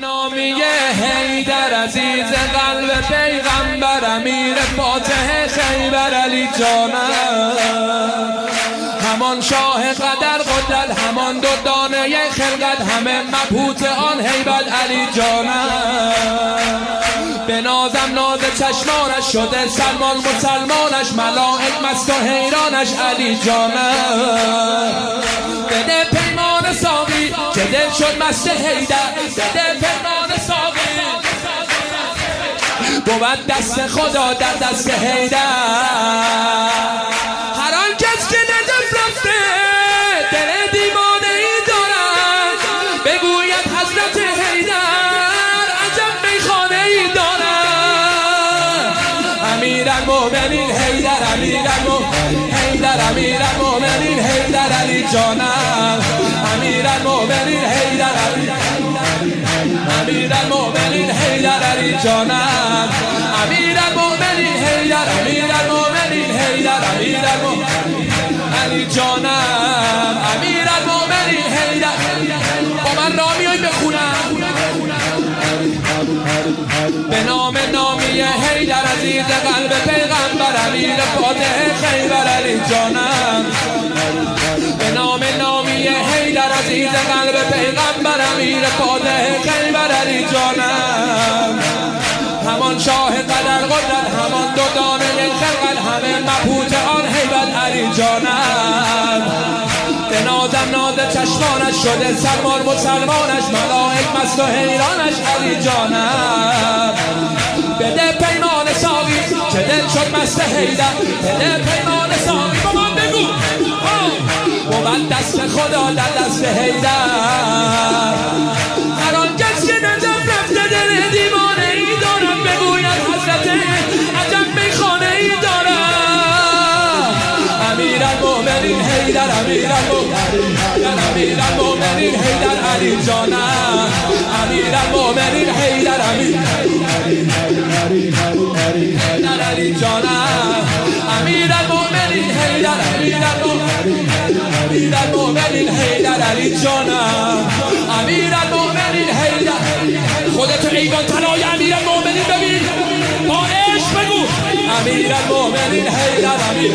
نامی حیدر عزیز قلب پیغمبر امیر فاتح خیبر علی جانم همان شاه قدر قدرت همان دو دانه خلقت همه مبهوت آن هیبت علی جانم به نازم ناز چشمانش شده سلمان مسلمانش ملائک مست و حیرانش علی جانم بده دل شد مست حیدر بده پیمان ساقی. بود دست خدا در دست حیدر. هر آن کس که نجف رفته دل دیوانه ای دارد. بگوید حضرت حیدر عجب میخانه ای دارد. امیر المومنین حیدر امیر المومنین حیدر امیر المومنین حیدر علی جانم. امیر المومنین حیدر امیر المومنین حیدر علی جانم امیر المومنین حیدر امیر المومنین حیدر امیر علی جانم امیر المومنین حیدر با من را میای بخونم به نام نامی حیدر عزیز قلب پیغمبر امیر فاتح خیبر علی جانم عزیز قلب پیغمبر امیر فاتح خیبر علی جانم همان شاه قدر قدرت همان دو دانه خلقت همه مبهوت آن حیبت علی جانم به نازم ناز چشمانش شده سلمان مسلمانش ملائک مست و حیرانش علی جانم بده پیمان ساقی که دل شد مست حیدر. بده پیمان ساقی. من دست خدا در دست حیدر. هر آن کس که نجف رفته دل دیوانه ای دارم بگوید حضرت عجب میخانه ای دارم امیر المومنین حیدر امیر المومنین امیر المومنین حیدر علی جانم. امیر المومنین حیدر امیر امیر المومنین حیدر علی جانم امیر المومنین حیدر خودت ایوان تنای امیر المومنین ببین با عشق بگو امیر المومنین حیدر امیر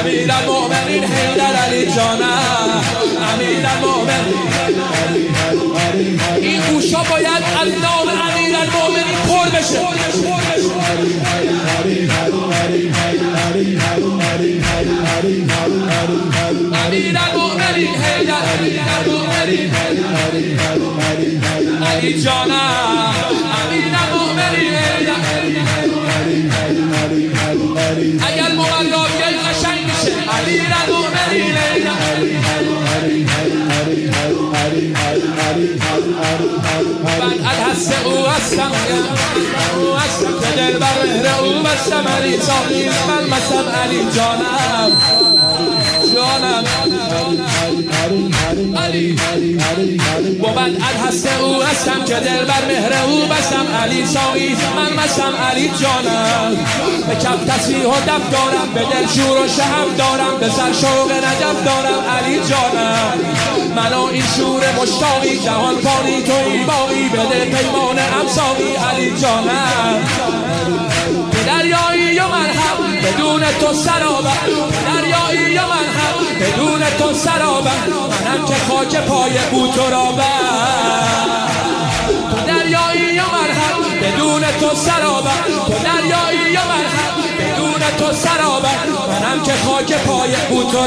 امیر المومنین حیدر علی جانم امیر المومنین این گوشا باید از نام امیر المومنین پر بشه علی اگر مولای قشنگ میشه. امیر المومنین من الحس او هستم او هستم که دل بر مهر او بستم علی من مستم علی جانم جانم من الحس او هستم که دل بر مهر او بستم. علی ساقی من مستم. علی جانم. به کف تصویح و دف دارم. به دل شور و شهب دارم. به سر شوق نجف دارم. علی جانم. منو این شور مشتاقی جهان پانی توی باقی. بده پیمان امساقی. علی جانم. به دریایی بدون تو سرابم. دریایی و مرهم بدون تو سرابم. منم که خاک پای بو تو دریایی و مرهم بدون تو سرابم. تو دریایی و مرهم بدون تو سرابم. منم که خاک پای بو تو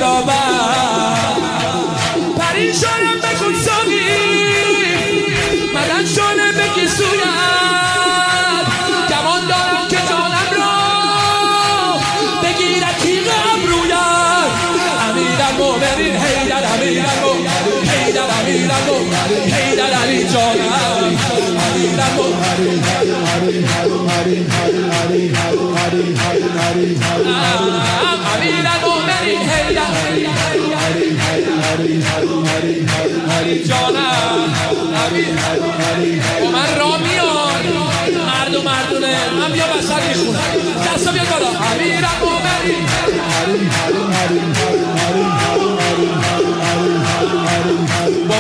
پریشانم بکن ساقی. مدن شانه بگی سویت من را میان مرد و مردونه من بیا وسط می‌خونم دستا بیاد بالا امیر المومنین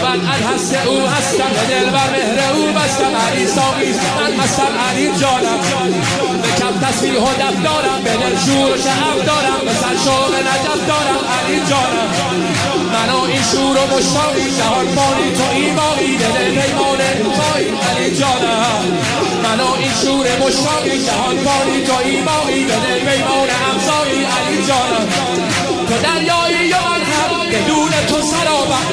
بود هست او هستم. دل بر مهر او بستم. علی ساقی من مستم علی جانم. به کم تصویح و دف دارم. به دل شور و شعب دارم. به سر شوق نجف دارم. علی جانم. منو این شور و مشتاقی. جهان بانی تو ایمانی به دل پیمان مایی علی جانم. منو این شور مشتاقی. جهان بانی تو ایمانی به دل پیمان همسایی علی جانم. تو دریایی یا من هم بدون تو سرابم.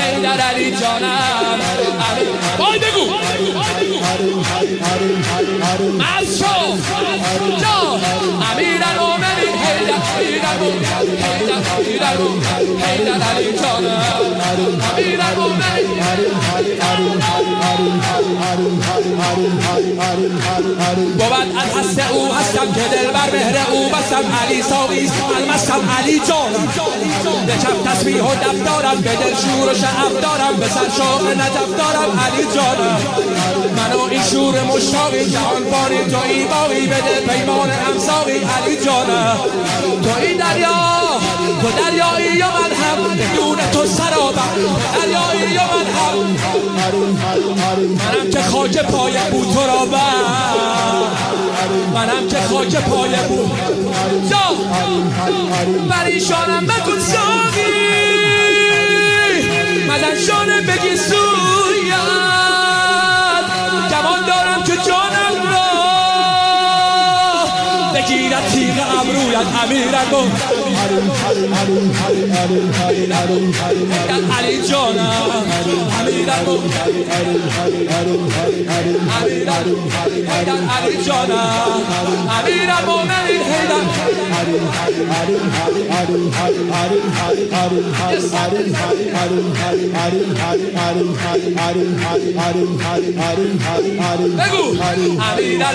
حیدر علی جانم بای بگو بود از هست او هستم که دل بر مهر او بستم علی ساویست المستم علی جانم به چپ تصویح و دف دارم به دل شور و شعب دارم به سر شوق نجف دارم علی جانم منو این شور مشتاقی جهان بانی تو ای باقی به دل پیمان امساقی علی جانم تو این دریا تو دریایی یا من هم بدون تو سرابم. دریایی یا من هم منم که خاک پای بود تو را منم که خاک پای بود جا. پریشانم بکن ساقی امیرم علی جانم امیرم علی جانم امیرم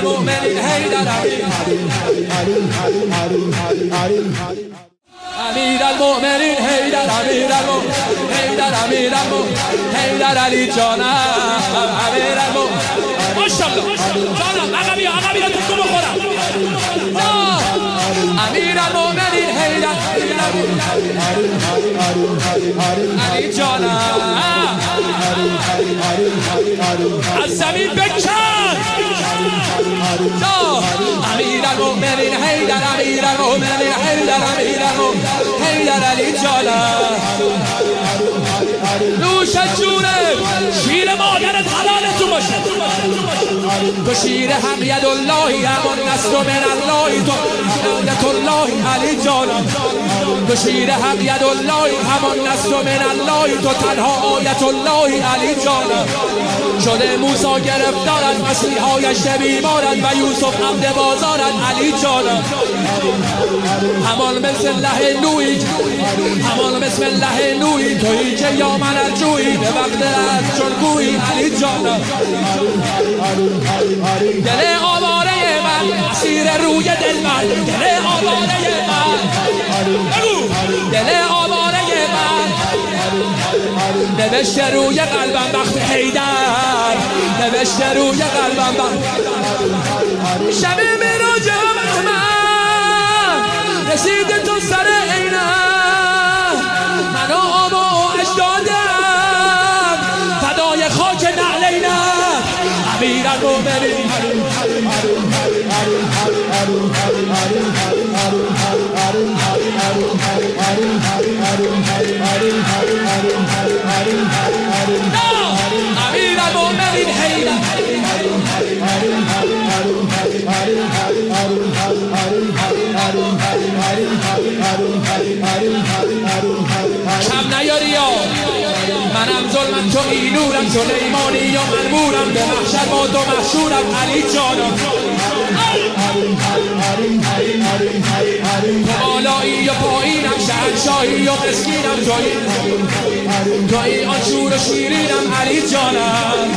مومنین حیدر بگو امیر المؤمنین حیدر امیر المؤمنین حیدر علی جانم امیر المؤمنین ماشاءالله جانم عقبی عقبی رو تکو بخورم امیر المؤمنین حیدر علی جانم از زمین بکن امیر المؤمنین حیدر امیر المؤمنین حیدر امیر المؤمنین حیدر علی جانم نوش جونه. شیر مادرت حلالتون باشه. تو شیر حق ید اللهی همان نست من اللهی تو. ید الله علی جانم تو شیر حق ید اللهی همان نست من اللهی تو. تنها آیت الله علی جانم شده موسا گرفتارد مسیح هایش بیمارد و یوسف عبد بازارد علی جانم همان مثل له نوی. همان بسم الله نوی. تویی که من جویی به وقت از چون گویی علی جانم دل آواره من سیر روی دل من. دل آواره من. دل آواره من. نوشته روی قلبم وقت حیدر. نوشته روی قلبم وقت شب مراج من رسید تو سر امیر المؤمنین امیر المؤمنین حیدر کم نیاری یا؟ منم ظلمم. تو اینورم سلیمانی یا من معمورم به محشر با تو محشورم. علی جانم تو بالایی و پایینم شهنشاهی و مسکینم. توی توی آن شور و شیرینم. علی جانم.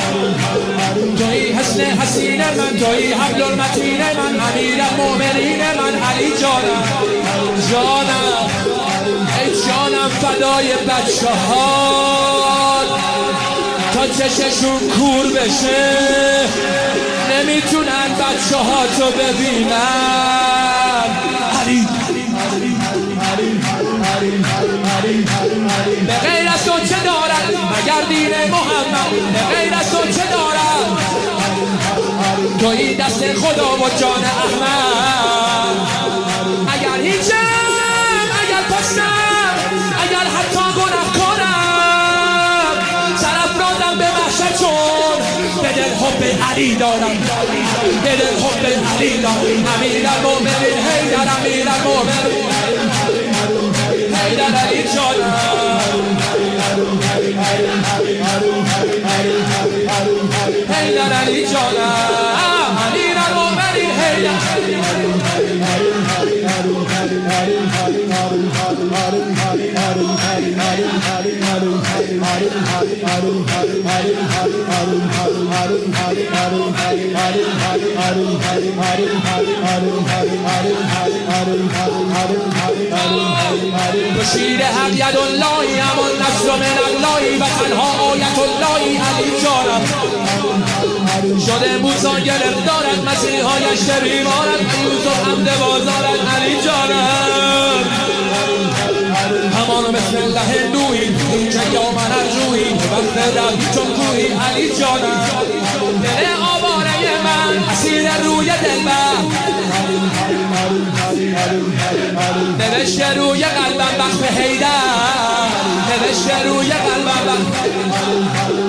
حسن حسین من توی حبل المتین من امیر مؤمنین من علی جانم. جانم. ای جانم فدای بچه ها تا چششون کور بشه نمی‌تونن بچه ها تو ببینن. علی. به غیر از تو چه دارد؟ مگر دین محمد؟ به غیر از تو چه دارد؟ توی دست خدا و جان احمد. اگر هیچم اگر پستم اگر حتی گناه کنم سرفرازم به محشر چون به دل حب علی دارم. به دل حب علی دارم. امیر المومنین حیدر امیر المومنین حیدر علی جانم حیدر علی جانم تو شیر حق ید اللهی همان نصر من اللهی و تنها آیت اللهی علی جانم شده موسا گرفتارد مسیحایش که بیمارد یوسف حمد بازارد علی جانم همان مثل نوی که یا من ارجوی وقت روی چون کوی علی جانم دل آواره من اسیر روی دل من نوشته روی قلبم وقت حیدر نوشته روی قلبم وقت